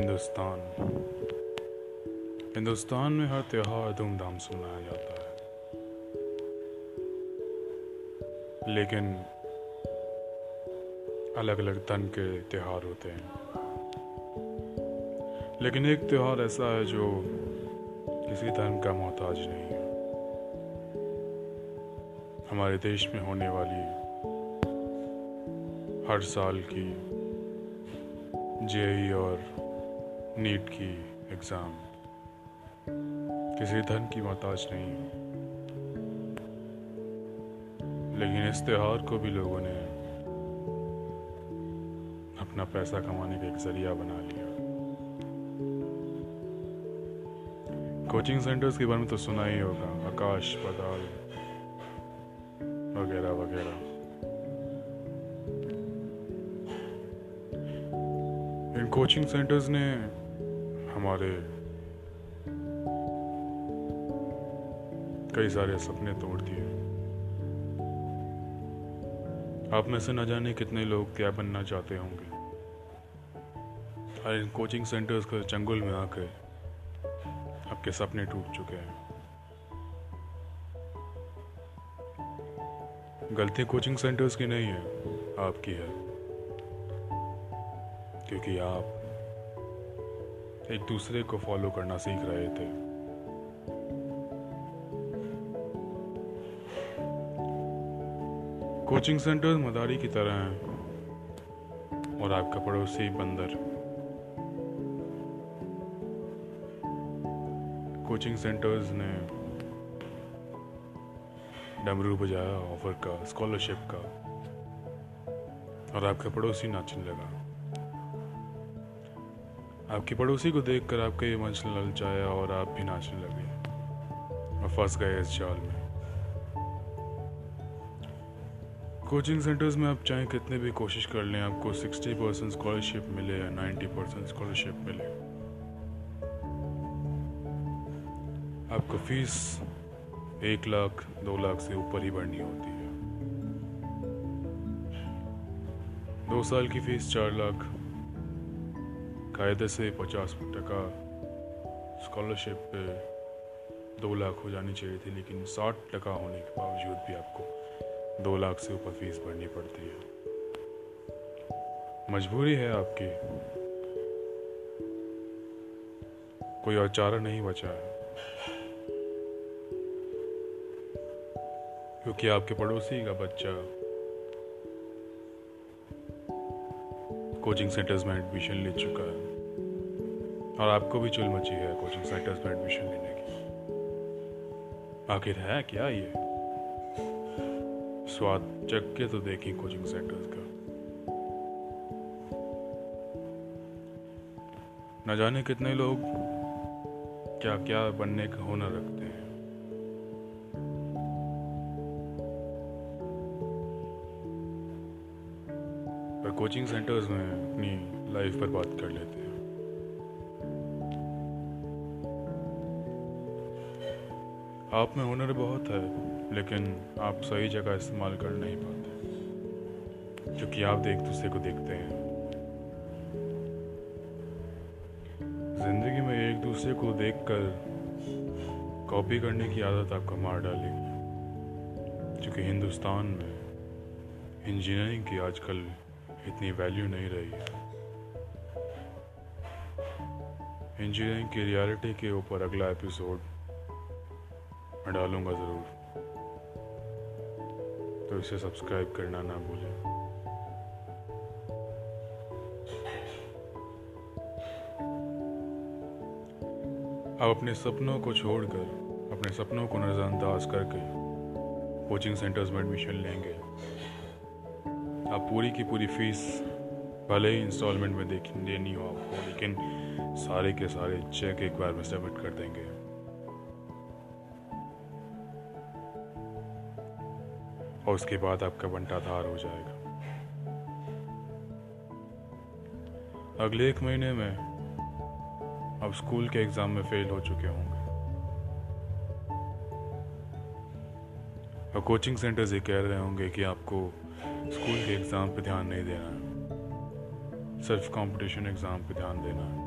हिंदुस्तान। हिंदुस्तान में हर त्यौहार धूमधाम से मनाया जाता है। लेकिन अलग अलग धन के त्यौहार होते हैं। लेकिन एक त्यौहार ऐसा है जो किसी धर्म का मोहताज नहीं है। हमारे देश में होने वाली हर साल की जेई और नीट की एग्ज़ाम। किसी धन की मोहताज नहीं। लेकिन इस त्यौहार को भी लोगों ने अपना पैसा कमाने का एक ज़रिया बना लिया। कोचिंग सेंटर्स के बारे में तो सुना ही होगा। आकाश पताल वगैरह वगैरह। इन कोचिंग सेंटर्स ने हमारे कई सारे सपने तोड़ दिए। आप में से न जाने कितने लोग क्या बनना चाहते होंगे। और इन कोचिंग सेंटर्स के चंगुल में आकर आपके सपने टूट चुके हैं। गलती कोचिंग सेंटर्स की नहीं है, आपकी है। क्योंकि आप एक दूसरे को फॉलो करना सीख रहे थे। कोचिंग सेंटर्स मदारी की तरह हैं और आपका पड़ोसी बंदर। कोचिंग सेंटर्स ने डमरू बजाया ऑफ़र का स्कॉलरशिप का और आपका पड़ोसी नाचने लगा। आपकी पड़ोसी को देखकर आपका ये मंच ललचाया और आप भी नाचने लगे। और फंस गए इस जाल में। कोचिंग सेंटर्स में आप चाहे कितने भी कोशिश कर लें, आपको 60 परसेंट स्कॉलरशिप मिले या 90 परसेंट स्कॉलरशिप मिले। आपको फ़ीस एक लाख, दो लाख से ऊपर ही बढ़नी होती है। दो साल की फ़ीस चार लाख कायदे से पचास टका स्कॉलरशिप पे दो लाख हो जानी चाहिए थी, लेकिन साठ टका होने के बावजूद भी आपको दो लाख से ऊपर फ़ीस भरनी पड़ती है। मजबूरी है आपकी। कोई और नहीं बचा है। क्योंकि आपके पड़ोसी का बच्चा कोचिंग सेंटर्स में एडमिशन ले चुका है। और आपको भी चुल मची है कोचिंग सेंटर्स में एडमिशन लेने की। आखिर है क्या ये? स्वाद चख के तो देखी कोचिंग सेंटर्स का। न जाने कितने लोग क्या क्या बनने का हुनर रखते हैं। पर कोचिंग सेंटर्स में अपनी लाइफ पर बात कर लेते हैं। आप में हुनर बहुत है, लेकिन आप सही जगह इस्तेमाल कर नहीं पाते। क्योंकि आप एक दूसरे को देखते हैं। ज़िंदगी में एक दूसरे को देखकर कॉपी करने की आदत आपको मार डालेगी क्योंकि हिंदुस्तान में इंजीनियरिंग की आजकल इतनी वैल्यू नहीं रही है। इंजीनियरिंग की रियलिटी के ऊपर अगला एपिसोड मैं डालूँगा ज़रूर। तो इसे सब्सक्राइब करना ना भूलें। आप अपने सपनों को छोड़कर, अपने सपनों को नज़रअंदाज करके कोचिंग सेंटर्स में एडमिशन लेंगे। आप पूरी की पूरी फ़ीस भले ही इंस्टॉलमेंट में देख, देनी हो आपको, लेकिन सारे के सारे चेक एक बार में सबमिट कर देंगे। और उसके बाद आपका बंटाधार हो जाएगा। अगले एक महीने में आप स्कूल के एग्ज़ाम में फेल हो चुके होंगे। और कोचिंग सेंटर्स ये कह रहे होंगे कि आपको स्कूल के एग्ज़ाम पे ध्यान नहीं देना है। सिर्फ़ कंपटीशन एग्ज़ाम पे ध्यान देना है।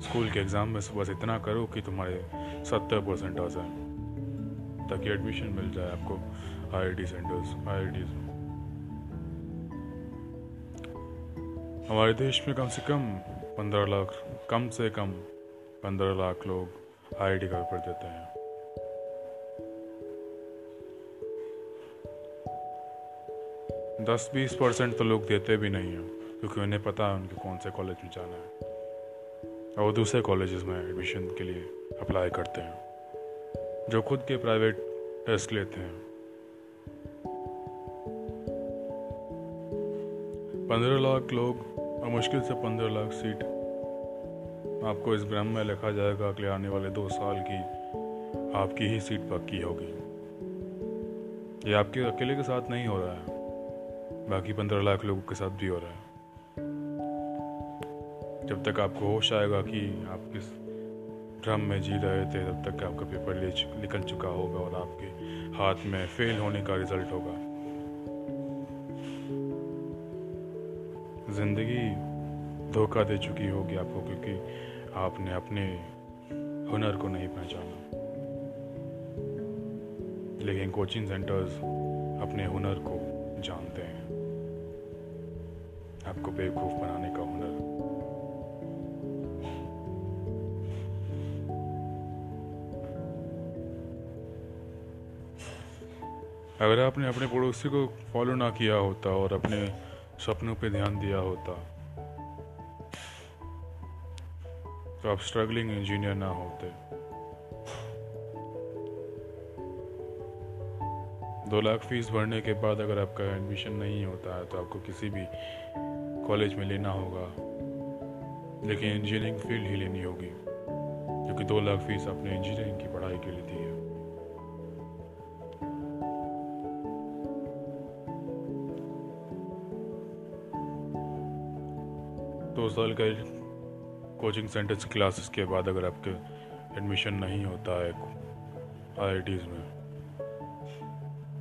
स्कूल के एग्ज़ाम में बस इतना करो कि तुम्हारे सत्तर परसेंट आ जाए। ताकि एडमिशन मिल जाए आपको आई सेंटर्स आई हमारे देश में कम से कम पंद्रह लाख, कम से कम पंद्रह लाख लोग आई का पेपर देते हैं। दस बीस परसेंट तो लोग देते भी नहीं हैं, क्योंकि उन्हें पता है उनके कौन से कॉलेज में जाना है। और वो दूसरे कॉलेजेस में एडमिशन के लिए अप्लाई करते हैं। जो खुद के प्राइवेट टेस्ट लेते हैं। पंद्रह लाख लोग, और मुश्किल से पंद्रह लाख सीट। आपको इस भ्रम में लिखा जाएगा, अगले आने वाले दो साल की आपकी ही सीट पक्की होगी। ये आपके अकेले के साथ नहीं हो रहा है। बाकी पंद्रह लाख लोगों के साथ भी हो रहा है। जब तक आपको होश आएगा कि आप किस ड्रम में जी रहे थे, तब तक आपका पेपर ले निकल चुका होगा और आपके हाथ में फेल होने का रिज़ल्ट होगा। ज़िंदगी धोखा दे चुकी होगी आपको क्योंकि आपने अपने हुनर को नहीं पहचाना। लेकिन कोचिंग सेंटर्स अपने हुनर को जानते हैं। आपको बेवकूफ़ बनाने का हुनर अगर आपने अपने पड़ोसी को फॉलो ना किया होता और अपने सपनों पे ध्यान दिया होता तो आप स्ट्रगलिंग इंजीनियर ना होते। दो लाख फ़ीस भरने के बाद अगर आपका एडमिशन नहीं होता है तो आपको किसी भी कॉलेज में लेना होगा। लेकिन इंजीनियरिंग फ़ील्ड ही लेनी होगी, क्योंकि दो लाख फ़ीस आपने इंजीनियरिंग की पढ़ाई के लिए दी है। दो साल का कोचिंग सेंटर्स क्लासेस के बाद अगर आपके एडमिशन नहीं होता है आई में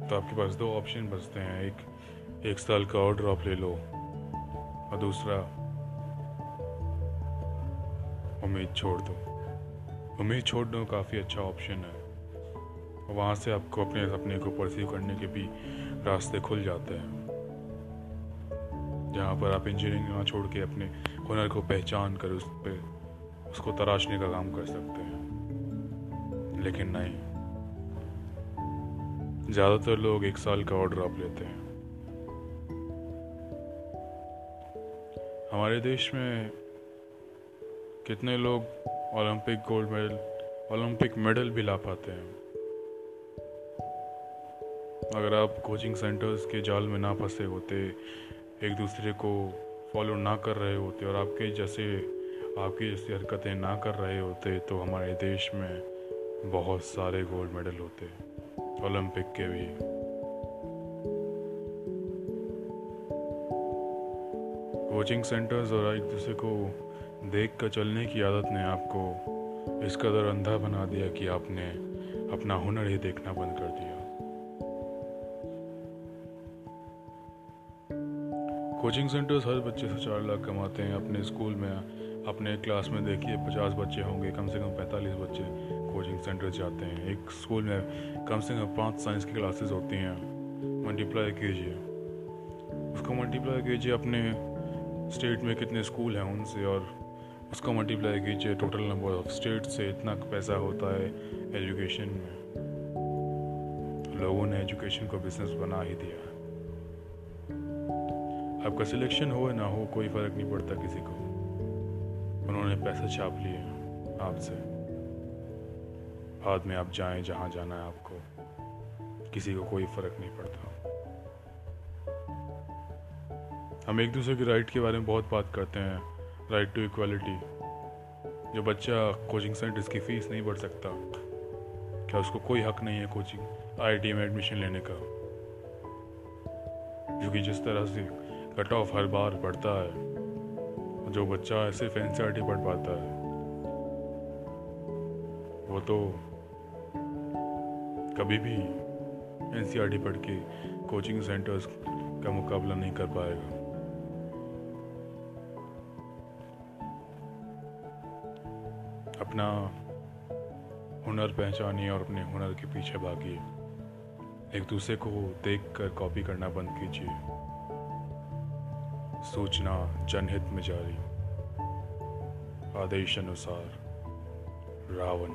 तो आपके पास दो ऑप्शन बचते हैं। एक एक साल का और ड्रॉप ले लो और दूसरा, उम्मीद छोड़ दो। उम्मीद छोड़ दो काफ़ी अच्छा ऑप्शन है। वहाँ से आपको अपने सपने को परसीव करने के भी रास्ते खुल जाते हैं। जहाँ पर आप इंजीनियरिंग ना छोड़ के अपने हुनर को पहचान कर उस पर उसको तराशने का काम कर सकते हैं। लेकिन नहीं। ज़्यादातर लोग एक साल का ऑर्डर आप लेते हैं। हमारे देश में कितने लोग Olympic gold medal Olympic medal भी ला पाते हैं। अगर आप कोचिंग सेंटर्स के जाल में ना फंसे होते एक दूसरे को फॉलो ना कर रहे होते और आपके जैसे, आपकी जैसी हरकतें ना कर रहे होते तो हमारे देश में बहुत सारे गोल्ड मेडल होते ओलंपिक के भी। कोचिंग सेंटर्स और एक दूसरे को देख कर चलने की आदत ने आपको इस कदर अंधा बना दिया कि आपने अपना हुनर ही देखना बंद कर दिया। कोचिंग सेंटर्स हर बच्चे से चार लाख कमाते हैं। अपने स्कूल में, अपने क्लास में देखिए, पचास बच्चे होंगे, कम से कम पैंतालीस बच्चे कोचिंग सेंटर जाते हैं। एक स्कूल में कम से कम पाँच साइंस की क्लासेस होती हैं। मल्टीप्लाई कीजिए। उसको मल्टीप्लाई कीजिए अपने स्टेट में कितने स्कूल हैं उनसे और उसको मल्टीप्लाई कीजिए टोटल नंबर ऑफ़ स्टेट से इतना पैसा होता है एजुकेशन में। लोगों ने एजुकेशन को बिज़नेस बना ही दिया। है आपका सिलेक्शन हो या ना हो, कोई फ़र्क नहीं पड़ता किसी को। उन्होंने पैसे छाप लिए आपसे। बाद में आप जाएँ जहाँ जाना है आपको। किसी को कोई फ़र्क नहीं पड़ता। हम एक दूसरे के राइट के बारे में बहुत बात करते हैं। राइट टू इक्वालिटी जो बच्चा कोचिंग सेंटर्स की फ़ीस नहीं भर सकता, क्या उसको कोई हक नहीं है कोचिंग आईआईटी में एडमिशन लेने का? क्योंकि जिस तरह से कट ऑफ़ हर बार पढ़ता है। जो बच्चा ऐसे सिर्फ़ एन पढ़ पाता है। वो तो कभी भी एन सी आर टी पढ़ के कोचिंग सेंटर्स का मुकाबला नहीं कर पाएगा। अपना हुनर पहचानिए और अपने हुनर के पीछे भागिए। एक दूसरे को देख कर कॉपी करना बंद कीजिए। सूचना जनहित में जारी। आदेश अनुसार रावण।